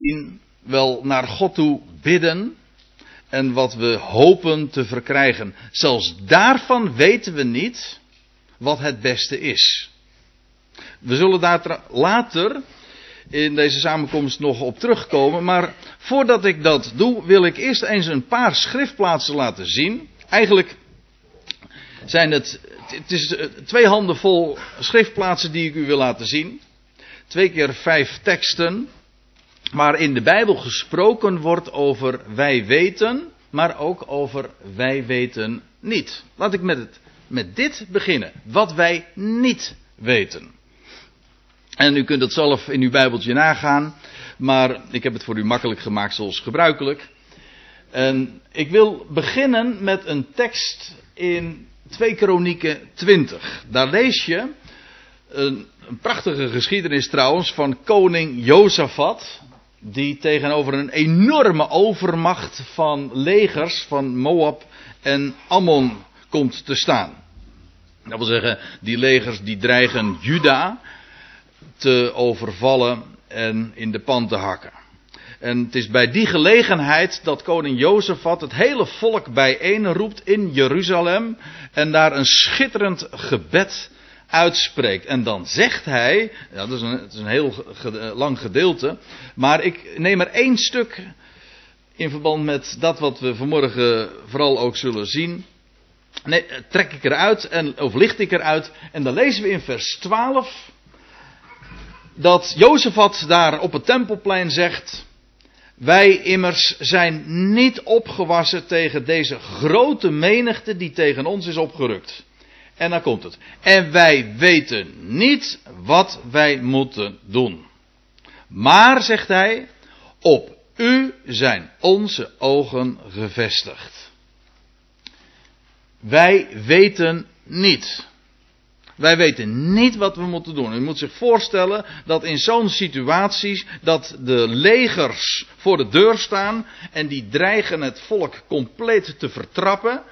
misschien wel naar God toe bidden en wat we hopen te verkrijgen. Zelfs daarvan weten we niet wat het beste is. We zullen daar later in deze samenkomst nog op terugkomen. Maar voordat ik dat doe, wil ik eerst eens een paar schriftplaatsen laten zien. Eigenlijk zijn het, het is eh, twee handen vol schriftplaatsen die ik u wil laten zien. Twee keer vijf teksten. Waar in de Bijbel gesproken wordt over wij weten, maar ook over wij weten niet. Laat ik met, het, met dit beginnen. Wat wij niet weten. En u kunt het zelf in uw Bijbeltje nagaan. Maar ik heb het voor u makkelijk gemaakt zoals gebruikelijk. En ik wil beginnen met een tekst in 2 Kronieken 20. Daar lees je een, een prachtige geschiedenis trouwens van koning Jozefat. Die tegenover een enorme overmacht van legers van Moab en Ammon komt te staan. Dat wil zeggen, die legers die dreigen Juda te overvallen en in de pan te hakken. En het is bij die gelegenheid dat koning Jozefat het hele volk bijeen roept in Jeruzalem en daar een schitterend gebed uitspreekt. En dan zegt hij, ja, dat is een, is een heel lang gedeelte, maar ik neem er één stuk in verband met dat wat we vanmorgen vooral ook zullen zien. Nee, trek ik eruit en, of licht ik eruit. En dan lezen we in vers 12 dat Jozefat daar op het tempelplein zegt. Wij immers zijn niet opgewassen tegen deze grote menigte die tegen ons is opgerukt. En dan komt het. En wij weten niet wat wij moeten doen. Maar, zegt hij, op u zijn onze ogen gevestigd. Wij weten niet. Wij weten niet wat we moeten doen. U moet zich voorstellen dat in zo'n situatie dat de legers voor de deur staan en die dreigen het volk compleet te vertrappen.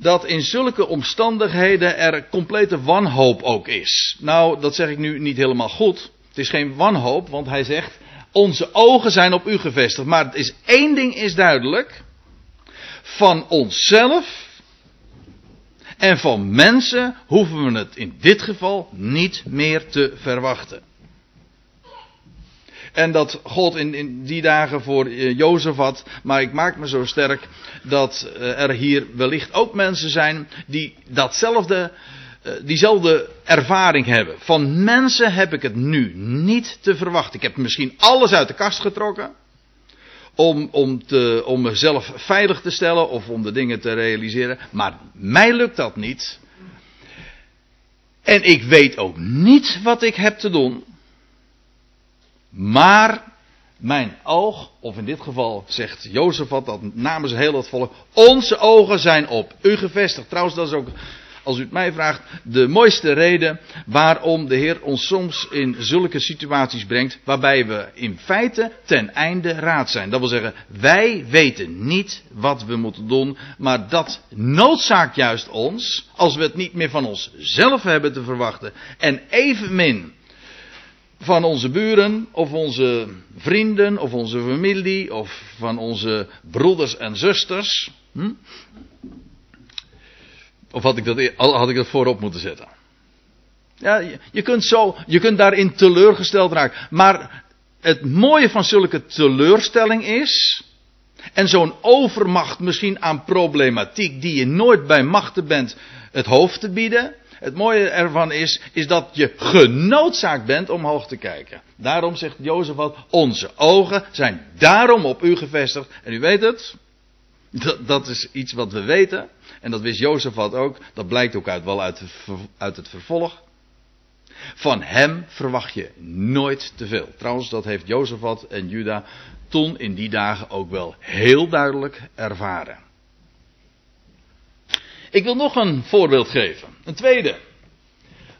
Dat in zulke omstandigheden er complete wanhoop ook is. Nou, dat zeg ik nu niet helemaal goed. Het is geen wanhoop, want hij zegt: Onze ogen zijn op u gevestigd. Maar het is één ding is duidelijk. Van onszelf en van mensen hoeven we het in dit geval niet meer te verwachten. En dat God in, in die dagen voor uh, Jozef had. Maar ik maak me zo sterk dat uh, er hier wellicht ook mensen zijn die datzelfde, uh, diezelfde ervaring hebben. Van mensen heb ik het nu niet te verwachten. Ik heb misschien alles uit de kast getrokken om, om, te, om mezelf veilig te stellen of om de dingen te realiseren. Maar mij lukt dat niet. En ik weet ook niet wat ik heb te doen. Maar mijn oog, of in dit geval zegt Jozef dat namens heel het volk, onze ogen zijn op u gevestigd. Trouwens, dat is ook als u het mij vraagt, de mooiste reden waarom de Heer ons soms in zulke situaties brengt, waarbij we in feite ten einde raad zijn. Dat wil zeggen, wij weten niet wat we moeten doen, maar dat noodzaakt juist ons, als we het niet meer van onszelf hebben te verwachten, en evenmin van onze buren, of onze vrienden, of onze familie, of van onze broeders en zusters. Hm? Of had ik dat, e- had ik dat voorop moeten zetten? Ja, je kunt zo, je kunt daarin teleurgesteld raken. Maar het mooie van zulke teleurstelling is, en zo'n overmacht misschien aan problematiek die je nooit bij machten bent het hoofd te bieden. Het mooie ervan is, is dat je genoodzaakt bent om hoog te kijken. Daarom zegt Jozef wat, onze ogen zijn daarom op u gevestigd. En u weet het, dat, dat is iets wat we weten. En dat wist Jozefat ook. Dat blijkt ook uit, wel uit, uit het vervolg. Van hem verwacht je nooit te veel. Trouwens, dat heeft Jozefat en Juda toen in die dagen ook wel heel duidelijk ervaren. Ik wil nog een voorbeeld geven. Een tweede.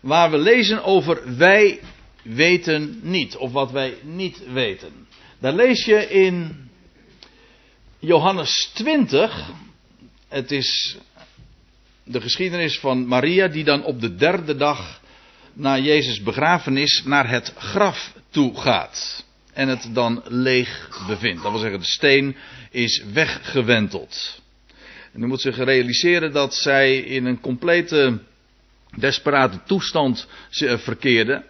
Waar we lezen over wij weten niet. Of wat wij niet weten. Daar lees je in Johannes 20. Het is de geschiedenis van Maria die dan op de derde dag na Jezus begrafenis naar het graf toe gaat. en het dan leeg bevindt. Dat wil zeggen, de steen is weggewenteld. En u moet zich realiseren dat zij in een complete desperate toestand verkeerde.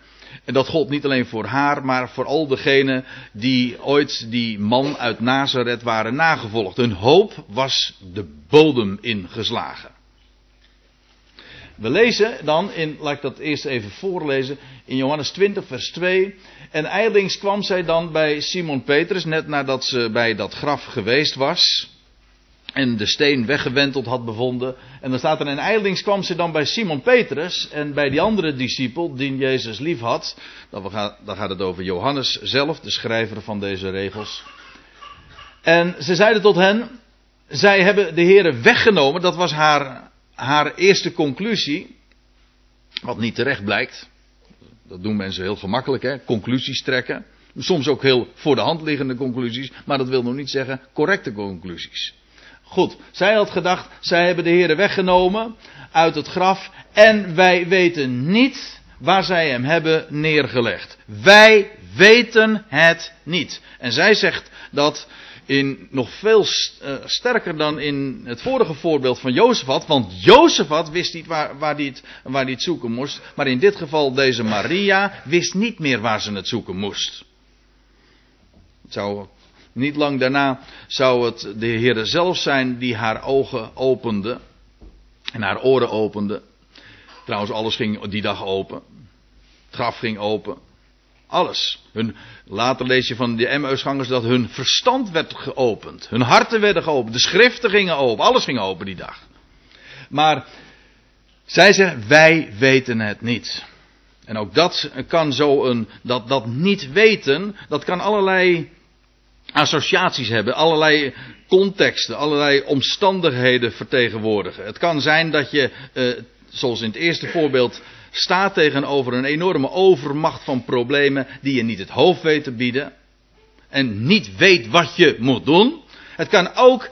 En dat gold niet alleen voor haar, maar voor al degenen die ooit die man uit Nazareth waren nagevolgd. Hun hoop was de bodem ingeslagen. We lezen dan in, laat ik dat eerst even voorlezen, in Johannes 20, vers 2. En eilings kwam zij dan bij Simon Petrus, net nadat ze bij dat graf geweest was. En de steen weggewenteld had bevonden. En dan staat er, en eilings kwam ze dan bij Simon Petrus en bij die andere discipel, die Jezus lief had. Dan gaat het over Johannes zelf, de schrijver van deze regels. En ze zeiden tot hen, zij hebben de heren weggenomen, dat was haar haar eerste conclusie, wat niet terecht blijkt, dat doen mensen heel gemakkelijk, hè, conclusies trekken. Soms ook heel voor de hand liggende conclusies, maar dat wil nog niet zeggen correcte conclusies. Goed, zij had gedacht, zij hebben de heren weggenomen uit het graf en wij weten niet waar zij hem hebben neergelegd. Wij weten het niet. En zij zegt dat in nog veel uh, sterker dan in het vorige voorbeeld van Jozefat. Want Jozefat wist niet waar, waar, hij het, waar hij het zoeken moest. Maar in dit geval deze Maria wist niet meer waar ze het zoeken moest. Het zou, niet lang daarna zou het de Heer zelf zijn die haar ogen opende. En haar oren opende. Trouwens, alles ging die dag open. Het graf ging open. Alles. Hun, later lees je van de Emmausgangers dat hun verstand werd geopend. Hun harten werden geopend. De schriften gingen open. Alles ging open die dag. Maar zij zeggen, wij weten het niet. En ook dat kan zo een, dat, dat niet weten, dat kan allerlei associaties hebben, allerlei contexten, allerlei omstandigheden vertegenwoordigen. Het kan zijn dat je, eh, zoals in het eerste voorbeeld, staat tegenover een enorme overmacht van problemen die je niet het hoofd weet te bieden. En niet weet wat je moet doen. Het kan ook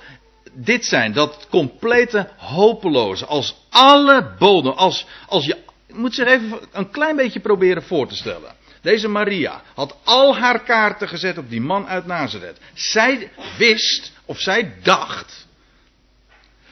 dit zijn, dat complete hopeloze, als alle bodem, als, als je, moet zich even een klein beetje proberen voor te stellen. Deze Maria had al haar kaarten gezet op die man uit Nazareth. Zij wist, of zij dacht,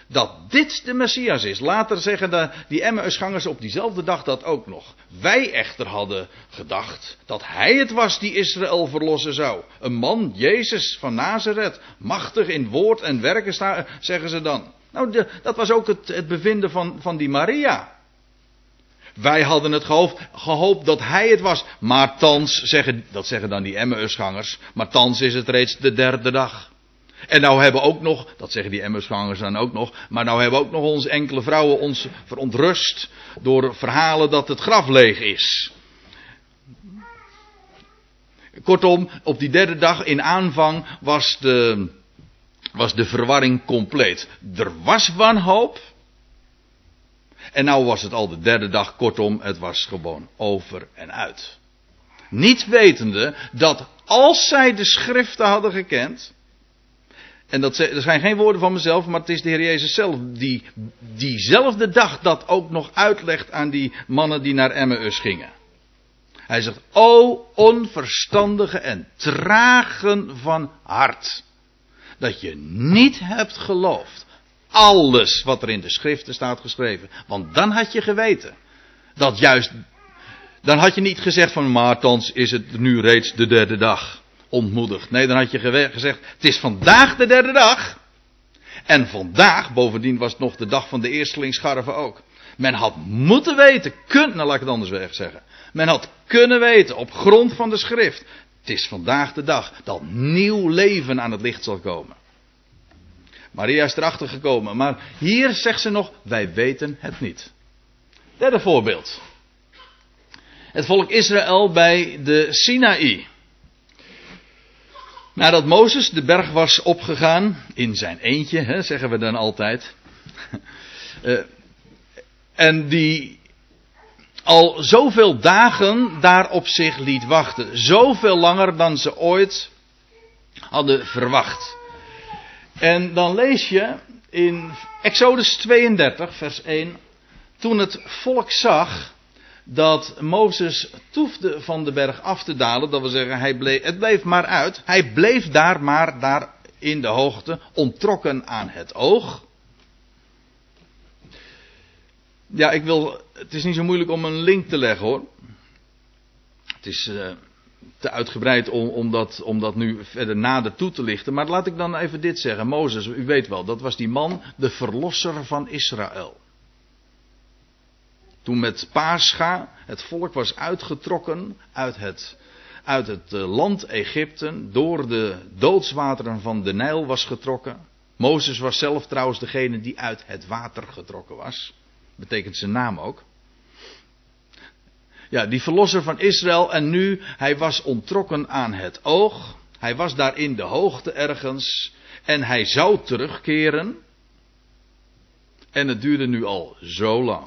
dat dit de Messias is. Later zeggen de, die Emmausgangers op diezelfde dag dat ook nog. Wij echter hadden gedacht dat hij het was die Israël verlossen zou. Een man, Jezus van Nazareth, machtig in woord en werken, zeggen ze dan. Nou, dat was ook het, het bevinden van, van die Maria. Wij hadden het gehoopt, dat hij het was. Maar thans, zeggen, dat zeggen dan die Emmausgangers, maar thans is het reeds de derde dag. En nou hebben ook nog, dat zeggen die Emmersgangers dan ook nog, maar nou hebben ook nog onze enkele vrouwen ons verontrust door verhalen dat het graf leeg is. Kortom, op die derde dag in aanvang was de, was de verwarring compleet. Er was wanhoop. En nou was het al de derde dag, kortom, het was gewoon over en uit. Niet wetende dat als zij de schriften hadden gekend, en dat zijn geen woorden van mezelf, maar het is de Heer Jezus zelf die diezelfde dag dat ook nog uitlegt aan die mannen die naar Emmaus gingen. Hij zegt, o onverstandige en tragen van hart, dat je niet hebt geloofd alles wat er in de schriften staat geschreven. Want dan had je geweten dat juist, dan had je niet gezegd van, maar thans is het nu reeds de derde dag ontmoedigd. Nee, dan had je gezegd, het is vandaag de derde dag. En vandaag, bovendien was het nog de dag van de eerstelingsscharven ook. Men had moeten weten, kunnen, nou laat ik het anders zeggen. Men had kunnen weten op grond van de schrift. Het is vandaag de dag dat nieuw leven aan het licht zal komen. Maria is erachter gekomen, maar hier zegt ze nog, wij weten het niet. Derde voorbeeld. Het volk Israël bij de Sinaï. Nadat Mozes de berg was opgegaan, in zijn eentje, hè, zeggen we dan altijd. uh, en die al zoveel dagen daar op zich liet wachten. Zoveel langer dan ze ooit hadden verwacht. En dan lees je in Exodus 32, vers 1. Toen het volk zag dat Mozes toefde van de berg af te dalen. Dat wil zeggen, hij bleef, het bleef maar uit. Hij bleef daar maar daar in de hoogte, ontrokken aan het oog. Ja, ik wil. Het is niet zo moeilijk om een link te leggen hoor. Het is uh, te uitgebreid om, dat nu verder nader toe te lichten. Maar laat ik dan even dit zeggen. Mozes, u weet wel, dat was die man, de verlosser van Israël. Toen met Pascha het volk was uitgetrokken uit het, uit het eh, land Egypte, door de doodswateren van de Nijl was getrokken. Mozes was zelf trouwens degene die uit het water getrokken was. Betekent zijn naam ook. Ja, die verlosser van Israël en nu, hij was ontrokken aan het oog. Hij was daar in de hoogte ergens en hij zou terugkeren. En het duurde nu al zo lang.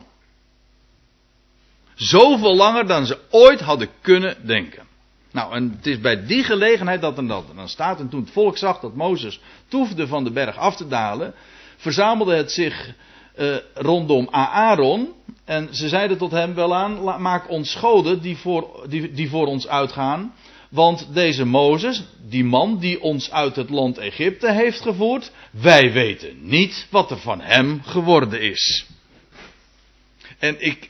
Zoveel langer dan ze ooit hadden kunnen denken. Nou, en het is bij die gelegenheid dat er dan staat. En toen het volk zag dat Mozes toefde van de berg af te dalen, verzamelde het zich uh, rondom Aaron. En ze zeiden tot hem wel aan, maak ons goden die voor, die, die voor ons uitgaan. Want deze Mozes, die man die ons uit het land Egypte heeft gevoerd, wij weten niet wat er van hem geworden is. En ik,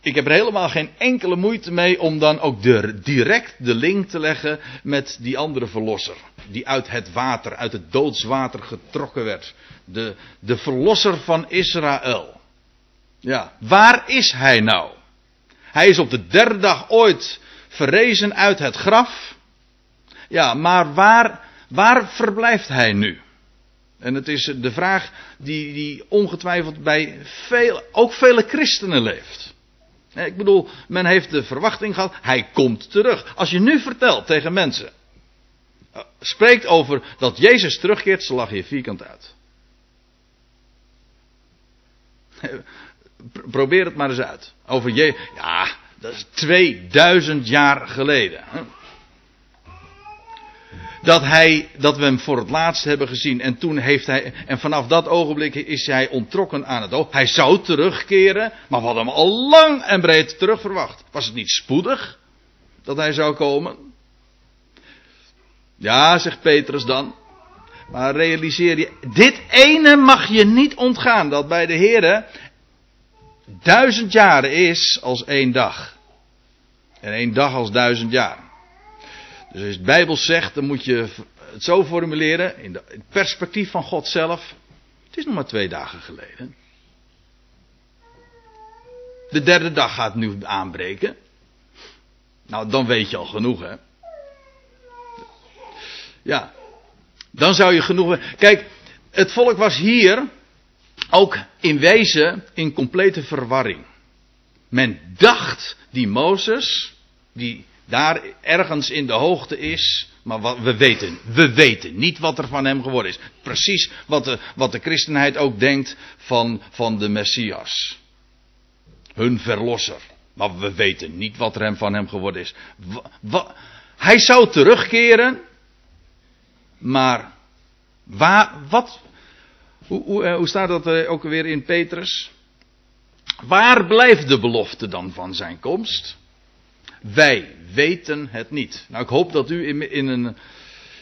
ik heb er helemaal geen enkele moeite mee om dan ook direct de link te leggen met die andere verlosser. Die uit het water, uit het doodswater getrokken werd. De, de verlosser van Israël. Ja, waar is hij nou? Hij is op de derde dag ooit verrezen uit het graf. Ja, maar waar, waar verblijft hij nu? En het is de vraag die, die ongetwijfeld bij veel, ook vele christenen leeft. Ik bedoel, men heeft de verwachting gehad, hij komt terug. Als je nu vertelt tegen mensen, eh, spreekt over dat Jezus terugkeert, ze lachen je vierkant uit. Probeer het maar eens uit. Over je, ja, dat is 2000 jaar geleden dat, hij, dat we hem voor het laatst hebben gezien. En toen heeft hij, en vanaf dat ogenblik is hij ontrokken aan het oog. Hij zou terugkeren, maar we hadden hem al lang en breed terug verwacht. Was het niet spoedig dat hij zou komen? Ja, zegt Petrus dan. Maar realiseer je, dit ene mag je niet ontgaan, dat bij de Here duizend jaren is als één dag. En één dag als duizend jaar. Dus als het Bijbel zegt, dan moet je het zo formuleren, in, het perspectief van God zelf. Het is nog maar twee dagen geleden. De derde dag gaat nu aanbreken. Nou, dan weet je al genoeg, hè. Ja, dan zou je genoeg. Kijk, het volk was hier ook in wezen in complete verwarring. Men dacht die Mozes, die daar ergens in de hoogte is. Maar we weten, we weten niet wat er van hem geworden is. Precies wat de, wat de christenheid ook denkt van, van de Messias. Hun verlosser. Maar we weten niet wat er van hem geworden is. hij zou terugkeren. Maar waar, wat, hoe, eh, hoe staat dat ook weer in Petrus? Waar blijft de belofte dan van zijn komst? Wij weten het niet. Nou, ik hoop dat u in, in, een,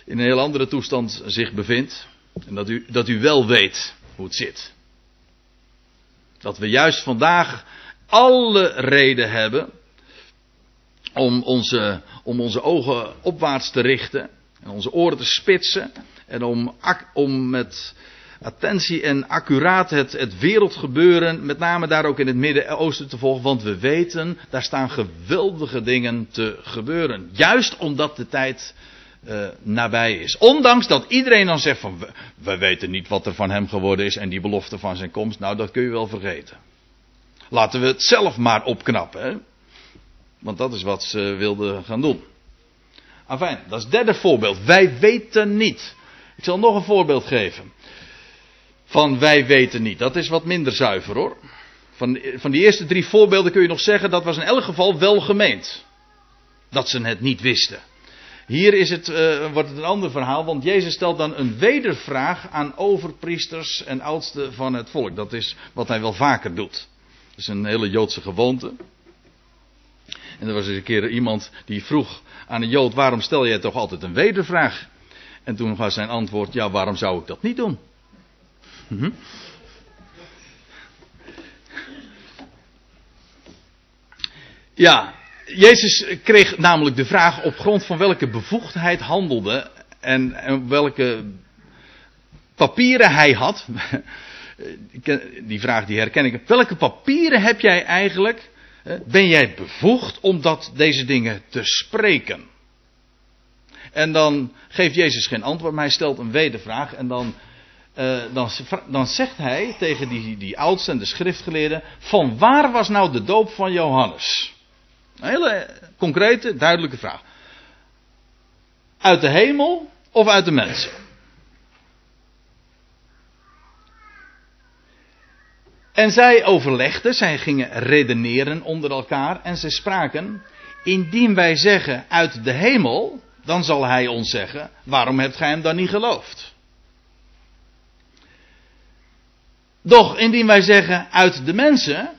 in een heel andere toestand zich bevindt. En dat u, dat u wel weet hoe het zit. Dat we juist vandaag alle reden hebben om onze, om onze ogen opwaarts te richten. En onze oren te spitsen. En om, om met attentie en accuraat het, het wereldgebeuren, met name daar ook in het Midden-Oosten te volgen, want we weten, daar staan geweldige dingen te gebeuren. Juist omdat de tijd uh, nabij is. Ondanks dat iedereen dan zegt van, we, we weten niet wat er van hem geworden is en die belofte van zijn komst, nou dat kun je wel vergeten. Laten we het zelf maar opknappen, hè? want dat is wat ze wilden gaan doen. Enfin, dat is het derde voorbeeld. Wij weten niet. Ik zal nog een voorbeeld geven van wij weten niet. Dat is wat minder zuiver hoor. Van, van die eerste drie voorbeelden kun je nog zeggen dat was in elk geval wel gemeend. Dat ze het niet wisten. Hier is het, uh, wordt het een ander verhaal, want Jezus stelt dan een wedervraag aan overpriesters en oudsten van het volk. Dat is wat hij wel vaker doet. Dat is een hele Joodse gewoonte. En er was eens een keer iemand die vroeg aan een Jood: waarom stel jij toch altijd een wedervraag? En toen was zijn antwoord: ja, waarom zou ik dat niet doen? Hm? Ja, Jezus kreeg namelijk de vraag op grond van welke bevoegdheid handelde en, en welke papieren hij had. Die vraag die herken ik. Welke papieren heb jij eigenlijk? Ben jij bevoegd om dat, deze dingen te spreken? En dan geeft Jezus geen antwoord, maar hij stelt een wedervraag. En dan, uh, dan, dan zegt hij tegen die, die oudsten en de schriftgeleerden: Van waar was nou de doop van Johannes? Een hele concrete, duidelijke vraag. Uit de hemel of uit de mensen? En zij overlegden, zij gingen redeneren onder elkaar en ze spraken: Indien wij zeggen uit de hemel, dan zal hij ons zeggen: Waarom hebt gij hem dan niet geloofd? Doch indien wij zeggen uit de mensen,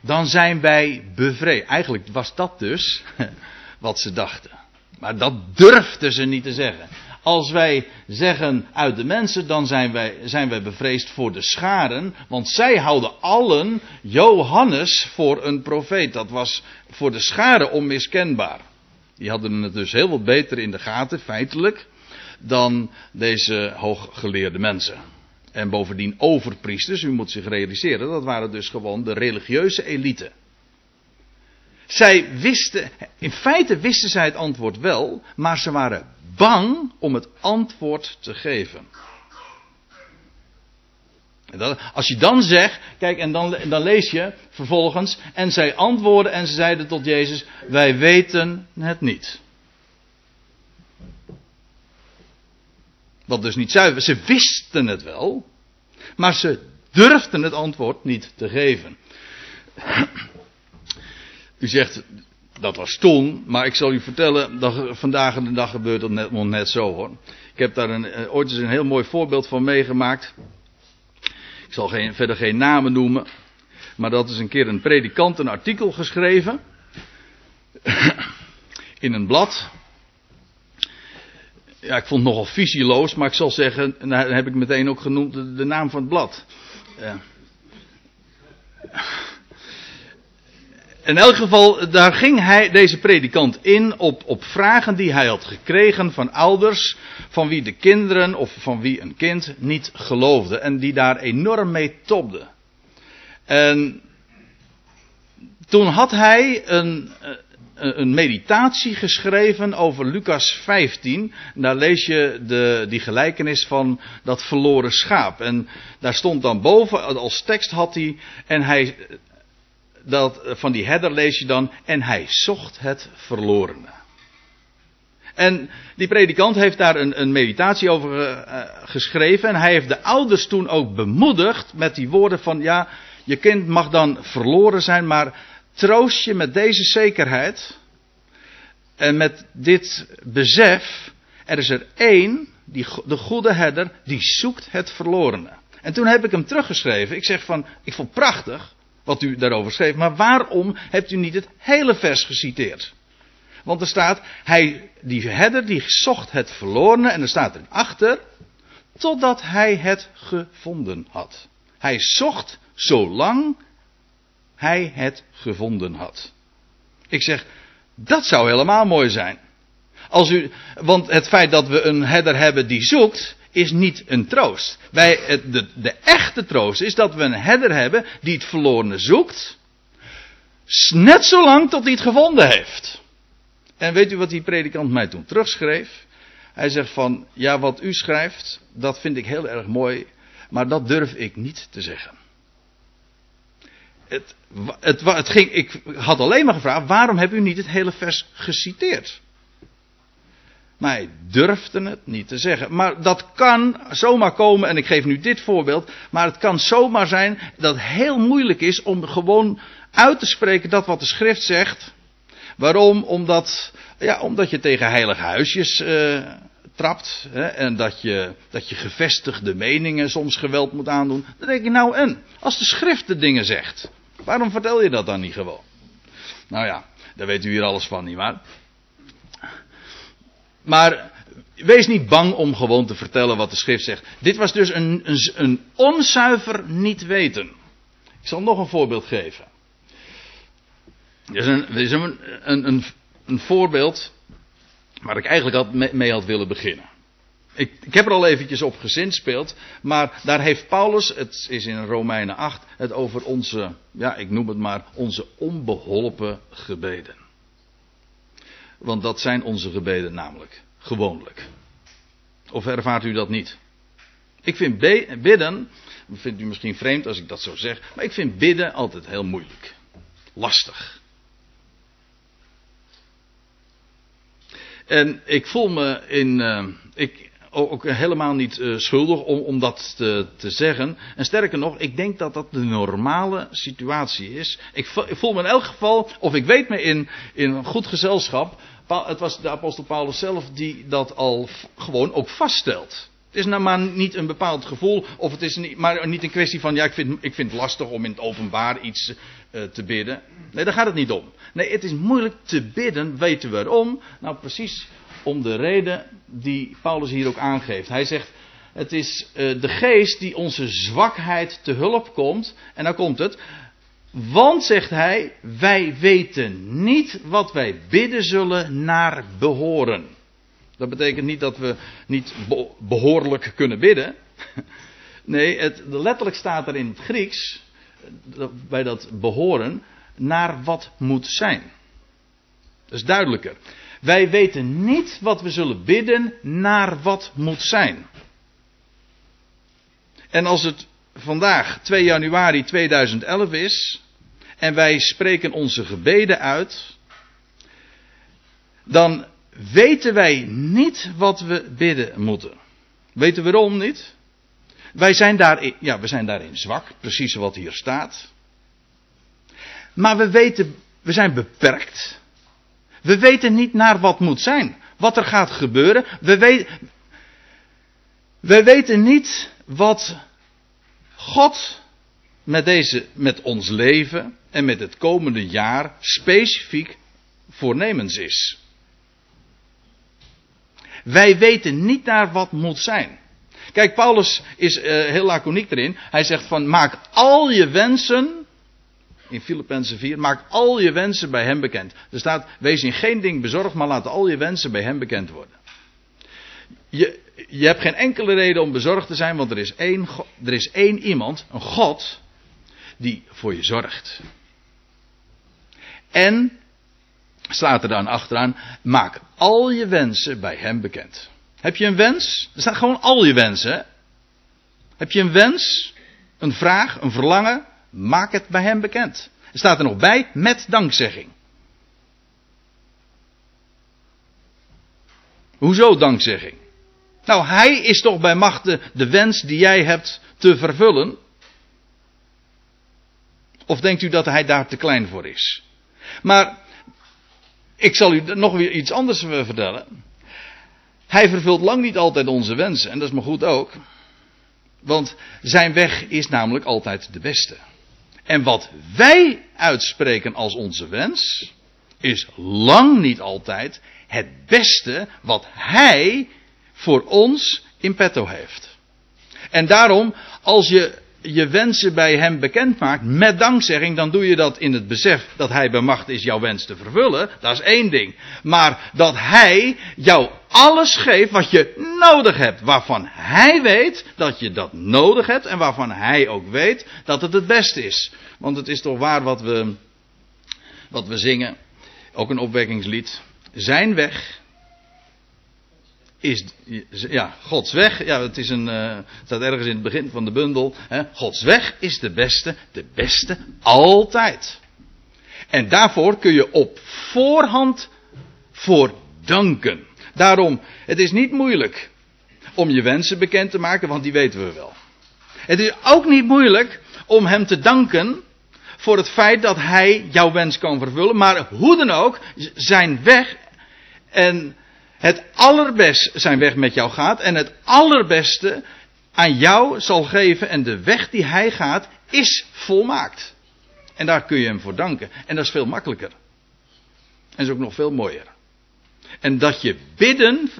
dan zijn wij bevreesd. Eigenlijk was dat dus wat ze dachten. Maar dat durfden ze niet te zeggen. Als wij zeggen uit de mensen, dan zijn wij, zijn wij bevreesd voor de scharen. Want zij houden allen Johannes voor een profeet. Dat was voor de scharen onmiskenbaar. Die hadden het dus heel wat beter in de gaten, feitelijk, dan deze hooggeleerde mensen. En bovendien overpriesters, u moet zich realiseren, dat waren dus gewoon de religieuze elite. Zij wisten, in feite wisten zij het antwoord wel, maar ze waren bang om het antwoord te geven. Als je dan zegt, kijk, en dan, dan lees je vervolgens, en zij antwoordden en ze zeiden tot Jezus, wij weten het niet. Wat dus niet zuiver. Ze wisten het wel, maar ze durfden het antwoord niet te geven. U zegt, dat was toen, maar ik zal u vertellen, dat vandaag de dag gebeurt dat net, net zo hoor. Ik heb daar een, eh, ooit eens een heel mooi voorbeeld van meegemaakt. Ik zal geen, verder geen namen noemen, maar dat is een keer een predikant een artikel geschreven. in een blad ja, ik vond het nogal visieloos, maar ik zal zeggen, en daar heb ik meteen ook genoemd de, naam van het blad. Ja. In elk geval, daar ging hij, deze predikant in op, op vragen die hij had gekregen van ouders, van wie de kinderen of van wie een kind niet geloofde en die daar enorm mee topden. En toen had hij een, een meditatie geschreven over Lucas 15. Daar lees je de, die gelijkenis van dat verloren schaap. En daar stond dan boven, als tekst had hij, en hij, dat, van die herder lees je dan, en hij zocht het verlorene. En die predikant heeft daar een, een meditatie over uh, geschreven. En hij heeft de ouders toen ook bemoedigd met die woorden van, ja, je kind mag dan verloren zijn, maar troost je met deze zekerheid en met dit besef. Er is er één, die, de goede herder, die zoekt het verlorene. En toen heb ik hem teruggeschreven. Ik zeg van, ik vond prachtig wat u daarover schreef, maar waarom hebt u niet het hele vers geciteerd? Want er staat, hij, die herder die zocht het verlorene en er staat erachter, totdat hij het gevonden had. Hij zocht zolang hij het gevonden had. Ik zeg, dat zou helemaal mooi zijn. Als u, want het feit dat we een herder hebben die zoekt, is niet een troost. Wij, de, de echte troost is dat we een herder hebben die het verlorene zoekt, net zo lang tot hij het gevonden heeft. En weet u wat die predikant mij toen terugschreef? Hij zegt van, ja wat u schrijft, dat vind ik heel erg mooi, maar dat durf ik niet te zeggen het, het, ging, ik had alleen maar gevraagd, waarom heb u niet het hele vers geciteerd? Maar hij durfde het niet te zeggen. Maar dat kan zomaar komen, en ik geef nu dit voorbeeld, maar het kan zomaar zijn dat het heel moeilijk is om gewoon uit te spreken dat wat de schrift zegt. Waarom? Omdat, ja, omdat je tegen heilige huisjes uh, trapt. Hè, en dat je, dat je gevestigde meningen soms geweld moet aandoen. Dan denk ik nou en. Als de schrift de dingen zegt. Waarom vertel je dat dan niet gewoon? Nou ja, Daar weet u hier alles van, nietwaar? Maar wees niet bang om gewoon te vertellen wat de schrift zegt. Dit was dus een, een, een onzuiver niet weten. Ik zal nog een voorbeeld geven. Er is een, is een, een, een, voorbeeld waar ik eigenlijk mee had willen beginnen. Ik, ik, heb er al eventjes op gezinspeeld, maar daar heeft Paulus, het is in Romeinen 8, het over onze, ja ik noem het maar, onze onbeholpen gebeden. Want dat zijn onze gebeden namelijk, gewoonlijk. Of ervaart u dat niet? Ik vind bidden, vindt u misschien vreemd als ik dat zo zeg, maar ik vind bidden altijd heel moeilijk. Lastig. En ik voel me in. Uh, ik, ook helemaal niet uh, schuldig om, om dat te, te, zeggen. En sterker nog, ik denk dat dat de normale situatie is. Ik, voel me in elk geval, of ik weet me in, in goed gezelschap. Het was de apostel Paulus zelf die dat al gewoon ook vaststelt. Het is nou maar niet een bepaald gevoel, of het is niet, maar niet een kwestie van, ja, ik vind, ik vind het lastig om in het openbaar iets uh, te bidden. Nee, daar gaat het niet om. Nee, het is moeilijk te bidden, weten we waarom? Nou, precies om de reden die Paulus hier ook aangeeft. Hij zegt, het is uh, de geest die onze zwakheid te hulp komt. En dan komt het. Want, zegt hij, wij weten niet wat wij bidden zullen naar behoren. Dat betekent niet dat we niet behoorlijk kunnen bidden. Nee, het, letterlijk staat er in het Grieks, bij dat behoren, naar wat moet zijn. Dat is duidelijker. Wij weten niet wat we zullen bidden naar wat moet zijn. En als het vandaag 2 januari 2011 is en wij spreken onze gebeden uit, dan weten wij niet wat we bidden moeten. Weten we waarom niet? Wij zijn daarin, ja, we zijn daarin zwak, precies wat hier staat. Maar we weten, we zijn beperkt. We weten niet naar wat moet zijn. Wat er gaat gebeuren. We, weet, we weten niet wat God met, deze, met ons leven en met het komende jaar specifiek voornemens is. Wij weten niet naar wat moet zijn. Kijk, Paulus is uh, heel laconiek erin. Hij zegt van maak al je wensen in Filippenzen 4, maak al je wensen bij hem bekend. Er staat, wees in geen ding bezorgd, maar laat al je wensen bij hem bekend worden. Je, je hebt geen enkele reden om bezorgd te zijn, want er is één, er is één iemand, een God, die voor je zorgt. En, staat er dan achteraan, maak al je wensen bij hem bekend. Heb je een wens? Er staat gewoon al je wensen. Heb je een wens? Een vraag? Een verlangen? Maak het bij hem bekend. Er staat er nog bij met dankzegging. Hoezo dankzegging? Nou, hij is toch bij machte de wens die jij hebt te vervullen? Of denkt u dat hij daar te klein voor is? Maar ik zal u nog weer iets anders vertellen. Hij vervult lang niet altijd onze wensen, en dat is maar goed ook. Want zijn weg is namelijk altijd de beste. En wat wij uitspreken als onze wens, is lang niet altijd het beste wat Hij voor ons in petto heeft. En daarom, als je je wensen bij hem bekend maakt met dankzegging, dan doe je dat in het besef dat hij bij macht is jouw wens te vervullen. Dat is één ding. Maar dat hij jou alles geeft wat je nodig hebt, waarvan hij weet dat je dat nodig hebt en waarvan hij ook weet dat het het beste is. Want het is toch waar wat we, wat we zingen, ook een opwekkingslied. Zijn weg is, ja, Gods weg, ja, het is een, uh, staat ergens in het begin van de bundel. Hè, Gods weg is de beste, de beste altijd. En daarvoor kun je op voorhand voor danken. Daarom, het is niet moeilijk om je wensen bekend te maken, want die weten we wel. Het is ook niet moeilijk om hem te danken voor het feit dat hij jouw wens kan vervullen, maar hoe dan ook, zijn weg en het allerbeste zijn weg met jou gaat en het allerbeste aan jou zal geven en de weg die hij gaat is volmaakt. En daar kun je hem voor danken. En dat is veel makkelijker. En is ook nog veel mooier. En dat je bidden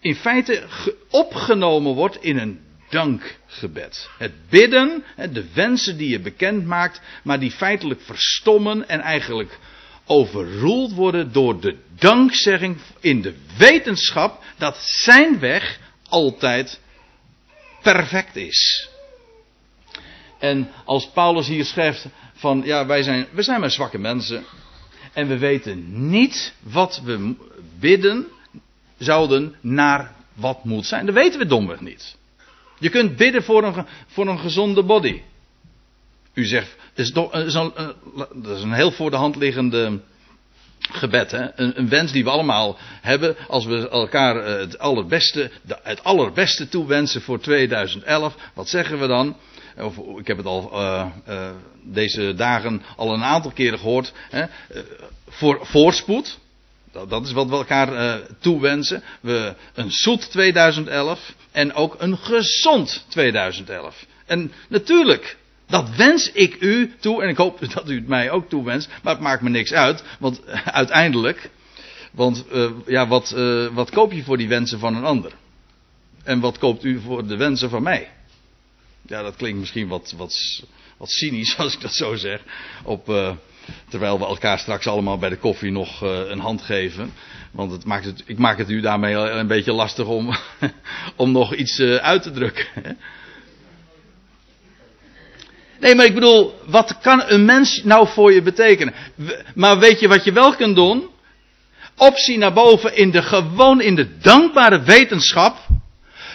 in feite opgenomen wordt in een dankgebed. Het bidden, de wensen die je bekend maakt, maar die feitelijk verstommen en eigenlijk overroeld worden door de dankzegging in de wetenschap dat zijn weg altijd perfect is. En als Paulus hier schrijft van ja, wij zijn, we zijn maar zwakke mensen en we weten niet wat we bidden zouden naar wat moet zijn. Dat weten we domweg niet. Je kunt bidden voor een, voor een gezonde body. U zegt, dat is, is een, heel voor de hand liggende gebed. Hè? Een, een, wens die we allemaal hebben als we elkaar eh, het allerbeste, het allerbeste toewensen voor 2011. Wat zeggen we dan? Of, ik heb het al uh, deze dagen al een aantal keren gehoord. Hè? voor voorspoed. Dat, dat, is wat we elkaar toewensen. We, een zoet 2011 en ook een gezond 2011. En natuurlijk, dat wens ik u toe en ik hoop dat u het mij ook toewenst. Maar het maakt me niks uit, want uiteindelijk, want uh, ja, wat, uh, wat koop je voor die wensen van een ander? En wat koopt u voor de wensen van mij? Ja, dat klinkt misschien wat, wat, wat cynisch als ik dat zo zeg. Op, uh, terwijl we elkaar straks allemaal bij de koffie nog een hand geven. Want het maakt het, ik maak het u daarmee een beetje lastig om, om nog iets uit te drukken. Nee, maar ik bedoel, wat kan een mens nou voor je betekenen? Maar weet je wat je wel kunt doen? Optie naar boven in de gewoon in de dankbare wetenschap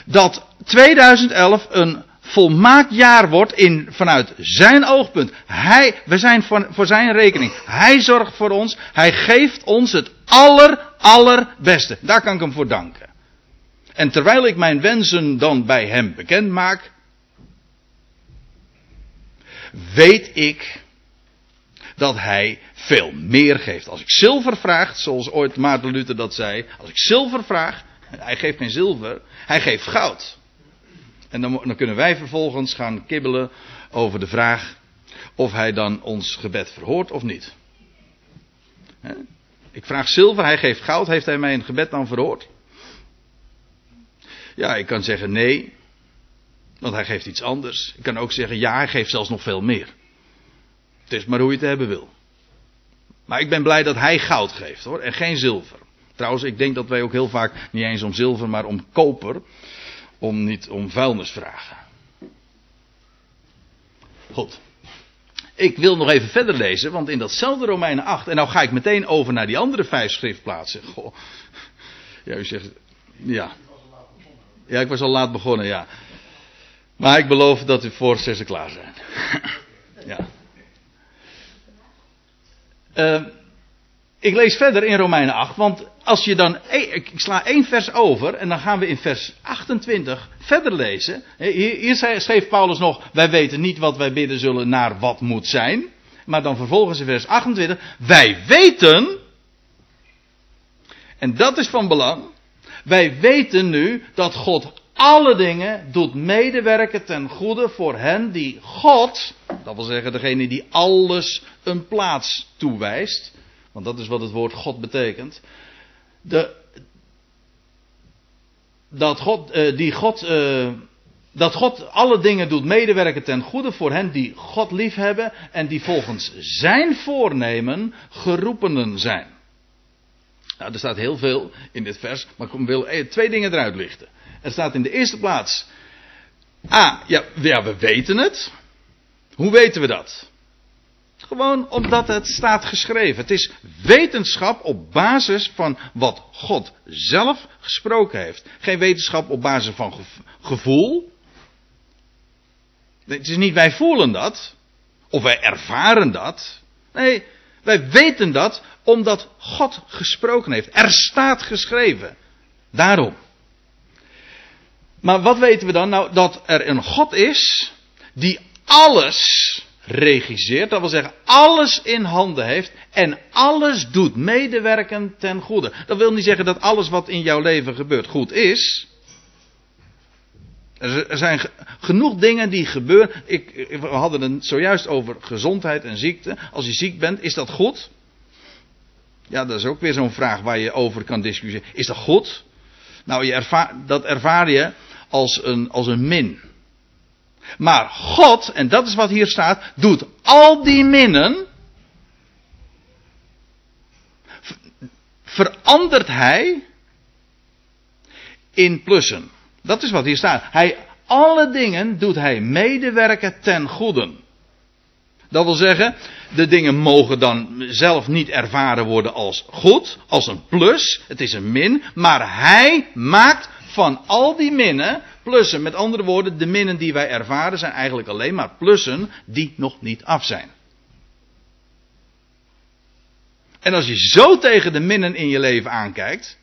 dat 2011 een volmaakt jaar wordt in, vanuit zijn oogpunt. Hij, we zijn voor, zijn rekening. Hij zorgt voor ons. Hij geeft ons het aller, allerbeste. Daar kan ik hem voor danken. En terwijl ik mijn wensen dan bij hem bekend maak, weet ik dat hij veel meer geeft. Als ik zilver vraag, zoals ooit Maarten Luther dat zei, als ik zilver vraag, hij geeft geen zilver, hij geeft goud. En dan, dan kunnen wij vervolgens gaan kibbelen over de vraag of hij dan ons gebed verhoort of niet. Ik vraag zilver, hij geeft goud, heeft hij mijn gebed dan verhoord? Ja, ik kan zeggen nee, want hij geeft iets anders. Ik kan ook zeggen, ja, hij geeft zelfs nog veel meer. Het is maar hoe je het hebben wil. Maar ik ben blij dat hij goud geeft hoor, en geen zilver. Trouwens, ik denk dat wij ook heel vaak niet eens om zilver, maar om koper, om niet om vuilnis vragen. Goed. Ik wil nog even verder lezen, want in datzelfde Romeinen 8, en nou ga ik meteen over naar die andere vijf schriftplaatsen. Goh. Ja, u zegt, ja. Ja, ik was al laat begonnen, ja. Maar ik beloof dat u voor zessen klaar zijn. ja. Uh, ik lees verder in Romeinen 8, want als je dan. Ik sla één vers over en dan gaan we in vers 28 verder lezen. Hier schreef Paulus nog: Wij weten niet wat wij bidden zullen naar wat moet zijn. Maar dan vervolgens in vers 28: Wij weten. En dat is van belang. Wij weten nu dat God alle dingen doet medewerken ten goede voor hen die God, dat wil zeggen degene die alles een plaats toewijst, want dat is wat het woord God betekent, de, dat God, uh, die God, uh, dat God alle dingen doet medewerken ten goede voor hen die God liefhebben en die volgens zijn voornemen geroepenen zijn. Nou, er staat heel veel in dit vers, maar ik wil twee dingen eruit lichten. Er staat in de eerste plaats. Ah, ja, ja, we weten het. Hoe weten we dat? Gewoon omdat het staat geschreven. Het is wetenschap op basis van wat God zelf gesproken heeft. Geen wetenschap op basis van gevoel. Het is niet wij voelen dat. Of wij ervaren dat. Nee, wij weten dat omdat God gesproken heeft. Er staat geschreven. Daarom. Maar wat weten we dan? Nou, dat er een God is die alles regisseert. Dat wil zeggen, alles in handen heeft en alles doet medewerken ten goede. Dat wil niet zeggen dat alles wat in jouw leven gebeurt goed is. Er zijn genoeg dingen die gebeuren. Ik, we hadden het zojuist over gezondheid en ziekte. Als je ziek bent, is dat goed. Ja, dat is ook weer zo'n vraag waar je over kan discussiëren. Is dat goed? Nou, je dat ervaar je als een, als een min. Maar God, en dat is wat hier staat, doet al die minnen. Verandert hij in plussen. Dat is wat hier staat. Hij, alle dingen doet hij medewerken ten goede. Dat wil zeggen, de dingen mogen dan zelf niet ervaren worden als goed, als een plus, het is een min, maar hij maakt van al die minnen plussen. Met andere woorden, de minnen die wij ervaren zijn eigenlijk alleen maar plussen die nog niet af zijn. En als je zo tegen de minnen in je leven aankijkt,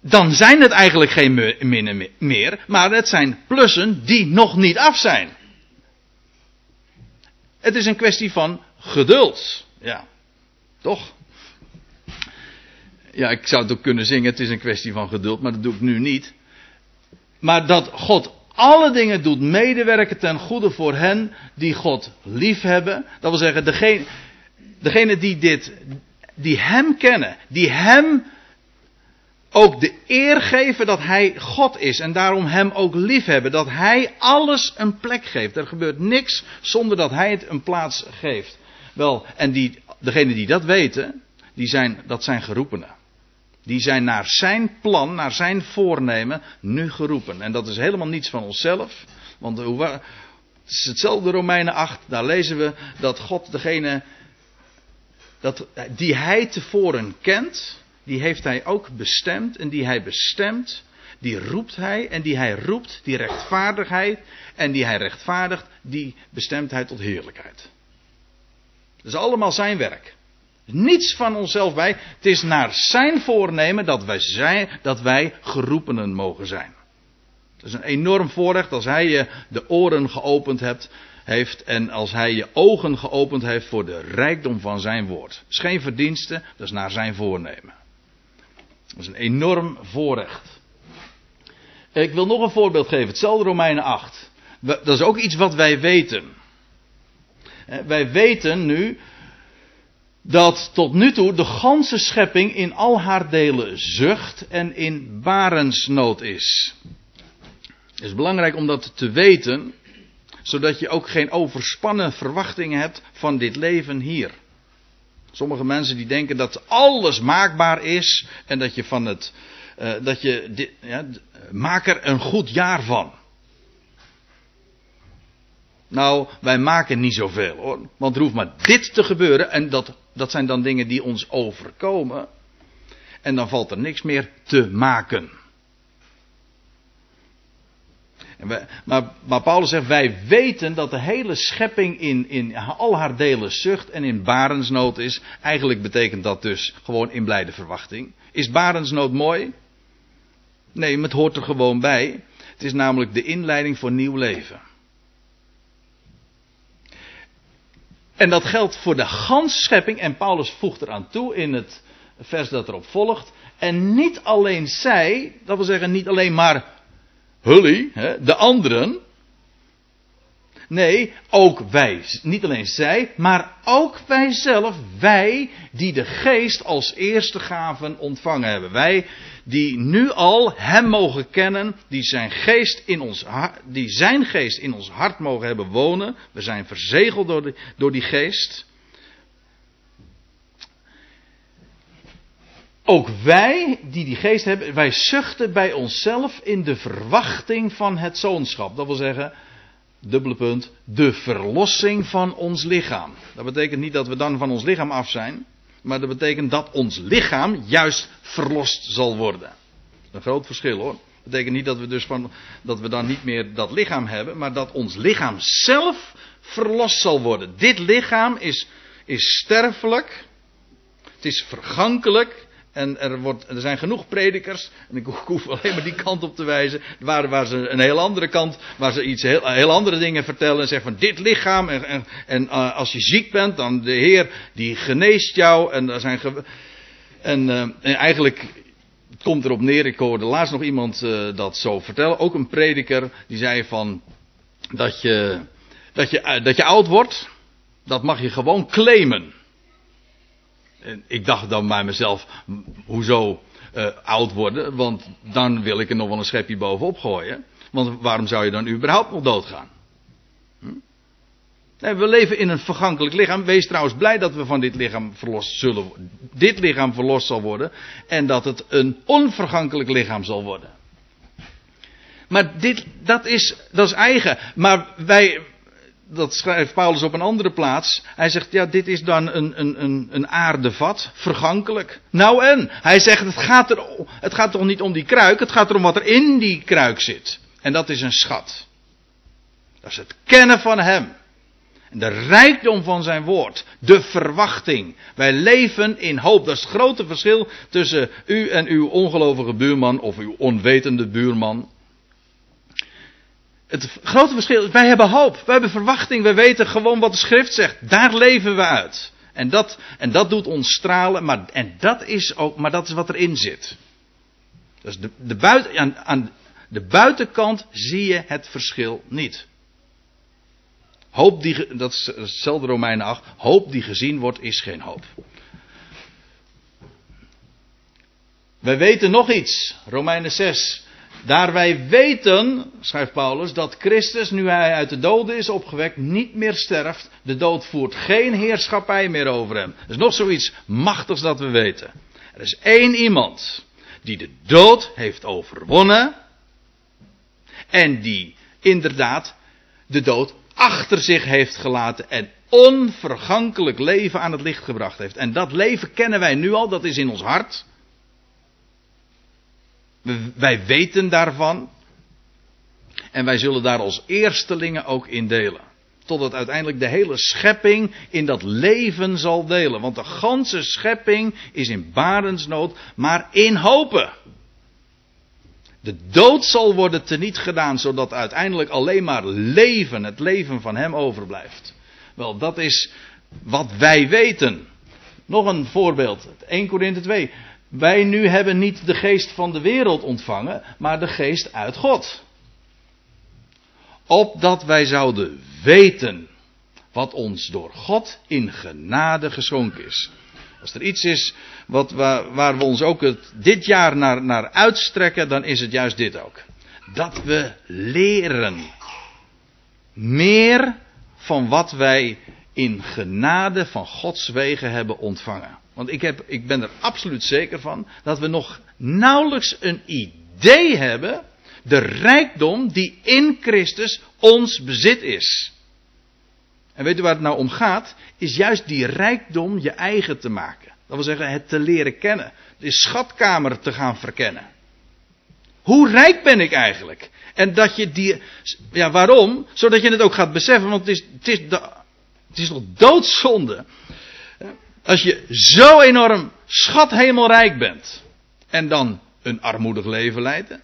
dan zijn het eigenlijk geen minnen meer, maar het zijn plussen die nog niet af zijn. Het is een kwestie van geduld. Ja, toch? Ja, ik zou het ook kunnen zingen, het is een kwestie van geduld, maar dat doe ik nu niet. Maar dat God alle dingen doet medewerken ten goede voor hen die God lief hebben. Dat wil zeggen, degene, degene die dit, die Hem kennen, die Hem ook de eer geven dat Hij God is en daarom Hem ook lief hebben. Dat Hij alles een plek geeft. Er gebeurt niks zonder dat Hij het een plaats geeft. Wel, en die, degenen die dat weten, die zijn, dat zijn geroepenen. Die zijn naar zijn plan, naar zijn voornemen nu geroepen. En dat is helemaal niets van onszelf. Want het is hetzelfde Romeinen 8. Daar lezen we dat God degene dat, die hij tevoren kent, die heeft hij ook bestemd. En die hij bestemt, die roept hij. En die hij roept, die rechtvaardigheid. En die hij rechtvaardigt, die bestemt hij tot heerlijkheid. Dat is allemaal zijn werk. Niets van onszelf bij. Het is naar zijn voornemen dat wij, zijn, dat wij geroepenen mogen zijn. Het is een enorm voorrecht als hij je de oren geopend hebt, heeft en als hij je ogen geopend heeft voor de rijkdom van zijn woord. Het is geen verdienste, dat is naar zijn voornemen. Dat is een enorm voorrecht. Ik wil nog een voorbeeld geven, hetzelfde Romeinen 8. Dat is ook iets wat wij weten. Wij weten nu dat tot nu toe de ganse schepping in al haar delen zucht en in barensnood is. Het is belangrijk om dat te weten, zodat je ook geen overspannen verwachtingen hebt van dit leven hier. Sommige mensen die denken dat alles maakbaar is en dat je van het, uh, dat je, dit, ja, maak er een goed jaar van. Nou, wij maken niet zoveel hoor. Want er hoeft maar dit te gebeuren. En dat, dat zijn dan dingen die ons overkomen. En dan valt er niks meer te maken. Wij, maar, maar, Paulus zegt, wij weten dat de hele schepping in, in al haar delen zucht en in barensnood is. Eigenlijk betekent dat dus gewoon in blijde verwachting. Is barensnood mooi? Nee, het hoort er gewoon bij. Het is namelijk de inleiding voor nieuw leven. En dat geldt voor de ganse schepping. En Paulus voegt eraan toe in het vers dat erop volgt. En niet alleen zij, dat wil zeggen niet alleen maar Hully, de anderen. Nee, ook wij. Niet alleen zij, maar ook wij zelf. Wij die de geest als eerste gaven ontvangen hebben. Wij die nu al hem mogen kennen, die zijn geest in ons, die zijn geest in ons hart mogen hebben wonen. We zijn verzegeld door, door die geest. Ook wij die die geest hebben, wij zuchten bij onszelf in de verwachting van het zoonschap. Dat wil zeggen, dubbele punt, de verlossing van ons lichaam. Dat betekent niet dat we dan van ons lichaam af zijn, maar dat betekent dat ons lichaam juist verlost zal worden. Een groot verschil hoor. Dat betekent niet dat we dus van, dat we dan niet meer dat lichaam hebben, maar dat ons lichaam zelf verlost zal worden. Dit lichaam is, is sterfelijk, het is vergankelijk, en er, wordt, er zijn genoeg predikers, en ik hoef alleen maar die kant op te wijzen, waar, waar ze een heel andere kant, waar ze iets heel, heel andere dingen vertellen en zeggen van dit lichaam, en, en, en uh, als je ziek bent, dan de Heer die geneest jou, en, er zijn en, uh, en eigenlijk komt erop neer, ik hoorde laatst nog iemand uh, dat zo vertellen, ook een prediker, die zei van, dat je, dat je, dat je oud wordt, dat mag je gewoon claimen. Ik dacht dan bij mezelf, hoezo uh, oud worden? Want dan wil ik er nog wel een schepje bovenop gooien. Want waarom zou je dan überhaupt nog doodgaan? Hm? We leven in een vergankelijk lichaam. Wees trouwens blij dat we van dit lichaam verlost zullen. Dit lichaam verlost zal worden. En dat het een onvergankelijk lichaam zal worden. Maar dit, dat is, dat is eigen. Maar wij, dat schrijft Paulus op een andere plaats. Hij zegt, ja, dit is dan een, een, een, een aardevat, vergankelijk. Nou en? Hij zegt, het gaat, er, het gaat toch niet om die kruik, het gaat erom wat er in die kruik zit. En dat is een schat. Dat is het kennen van Hem. En de rijkdom van zijn woord. De verwachting. Wij leven in hoop. Dat is het grote verschil tussen u en uw ongelovige buurman of uw onwetende buurman. Het grote verschil is, wij hebben hoop, wij hebben verwachting, wij weten gewoon wat de schrift zegt. Daar leven we uit. En dat, en dat doet ons stralen, maar, en dat is ook, maar dat is wat erin zit. Dus de, de buiten, aan, aan de buitenkant zie je het verschil niet. Hoop die, dat is hetzelfde Romeinen 8, hoop die gezien wordt is geen hoop. Wij weten nog iets, Romeinen 6. Daar wij weten, schrijft Paulus, dat Christus, nu hij uit de doden is opgewekt, niet meer sterft. De dood voert geen heerschappij meer over hem. Dat is nog zoiets machtigs dat we weten. Er is één iemand die de dood heeft overwonnen. En die inderdaad de dood achter zich heeft gelaten en onvergankelijk leven aan het licht gebracht heeft. En dat leven kennen wij nu al, dat is in ons hart. Wij weten daarvan. En wij zullen daar als eerstelingen ook in delen. Totdat uiteindelijk de hele schepping in dat leven zal delen. Want de ganse schepping is in barensnood, maar in hopen. De dood zal worden teniet gedaan, zodat uiteindelijk alleen maar leven, het leven van Hem overblijft. Wel, dat is wat wij weten. Nog een voorbeeld, 1 Korinthe 2. Wij nu hebben niet de geest van de wereld ontvangen, maar de geest uit God. Opdat wij zouden weten wat ons door God in genade geschonken is. Als er iets is wat, waar, we ons ook het, dit jaar naar, naar uitstrekken, dan is het juist dit ook. Dat we leren. Meer van wat wij in genade van Gods wegen hebben ontvangen. Want ik, heb, ik ben er absoluut zeker van dat we nog nauwelijks een idee hebben. De rijkdom die in Christus ons bezit is. En weet u waar het nou om gaat? Is juist die rijkdom je eigen te maken. Dat wil zeggen het te leren kennen. De schatkamer te gaan verkennen. Hoe rijk ben ik eigenlijk? En dat je die. Ja, waarom? Zodat je het ook gaat beseffen. Want het is, het is, de, het is toch doodzonde als je zo enorm schathemelrijk bent. En dan een armoedig leven leiden.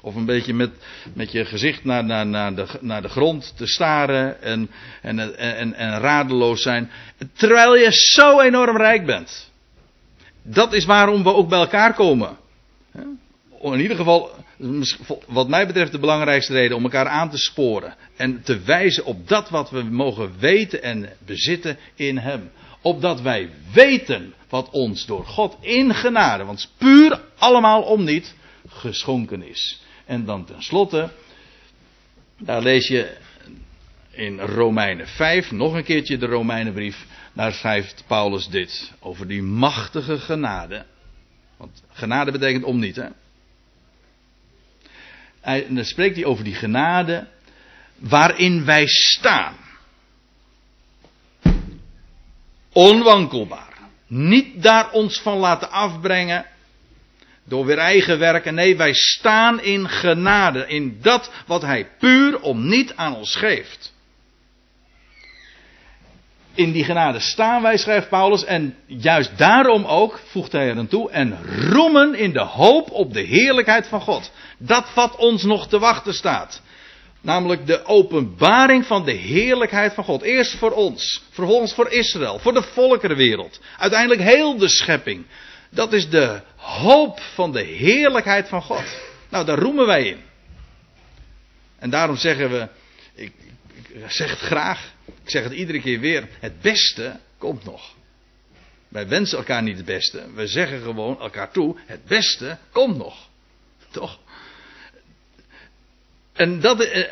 Of een beetje met, met je gezicht naar, naar, naar, de, naar de grond te staren en, en, en, en radeloos zijn. Terwijl je zo enorm rijk bent. Dat is waarom we ook bij elkaar komen. In ieder geval, wat mij betreft, de belangrijkste reden om elkaar aan te sporen. En te wijzen op dat wat we mogen weten en bezitten in Hem opdat wij weten wat ons door God in genade, want puur allemaal om niet, geschonken is. En dan tenslotte, daar lees je in Romeinen 5, nog een keertje de Romeinenbrief, daar schrijft Paulus dit over die machtige genade. Want genade betekent om niet, hè? En dan spreekt hij over die genade waarin wij staan. Onwankelbaar. Niet daar ons van laten afbrengen door weer eigen werken. Nee, wij staan in genade. In dat wat Hij puur om niet aan ons geeft. In die genade staan wij, schrijft Paulus. En juist daarom ook, voegt hij er aan toe. En roemen in de hoop op de heerlijkheid van God. Dat wat ons nog te wachten staat. Namelijk de openbaring van de heerlijkheid van God. Eerst voor ons, vervolgens voor Israël, voor de volkerenwereld. Uiteindelijk heel de schepping. Dat is de hoop van de heerlijkheid van God. Nou, daar roemen wij in. En daarom zeggen we, ik, ik zeg het graag, ik zeg het iedere keer weer, het beste komt nog. Wij wensen elkaar niet het beste. We zeggen gewoon elkaar toe: het beste komt nog. Toch? En dat. Eh,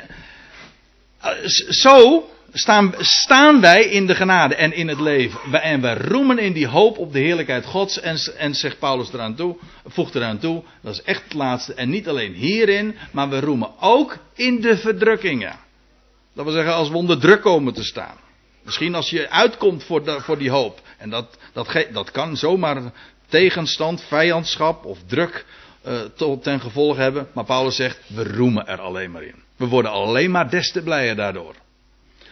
zo staan, staan wij in de genade en in het leven. En we roemen in die hoop op de heerlijkheid Gods. En, en zegt Paulus eraan toe, voegt eraan toe, dat is echt het laatste. En niet alleen hierin, maar we roemen ook in de verdrukkingen. Dat wil zeggen, als we onder druk komen te staan. Misschien als je uitkomt voor, voor die hoop. En dat, dat, dat kan zomaar tegenstand, vijandschap of druk uh, tot ten gevolge hebben. Maar Paulus zegt, we roemen er alleen maar in. We worden alleen maar des te blijer daardoor.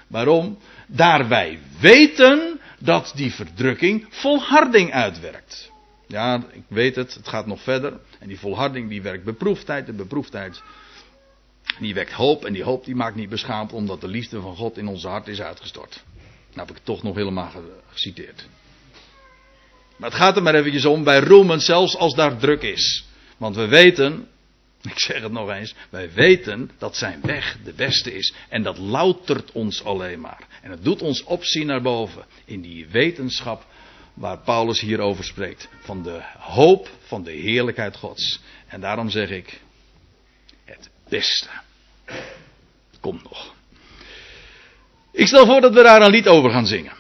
Waarom? Daar wij weten dat die verdrukking volharding uitwerkt. Ja, ik weet het, het gaat nog verder. En die volharding die werkt beproefdheid. De beproefdheid die wekt hoop. En die hoop die maakt niet beschaamd omdat de liefde van God in onze hart is uitgestort. Nou heb ik het toch nog helemaal geciteerd. Maar het gaat er maar eventjes om, wij roemen zelfs als daar druk is. Want we weten, ik zeg het nog eens, wij weten dat zijn weg de beste is. En dat loutert ons alleen maar. En het doet ons opzien naar boven. In die wetenschap waar Paulus hier over spreekt. Van de hoop van de heerlijkheid Gods. En daarom zeg ik, het beste komt nog. Ik stel voor dat we daar een lied over gaan zingen.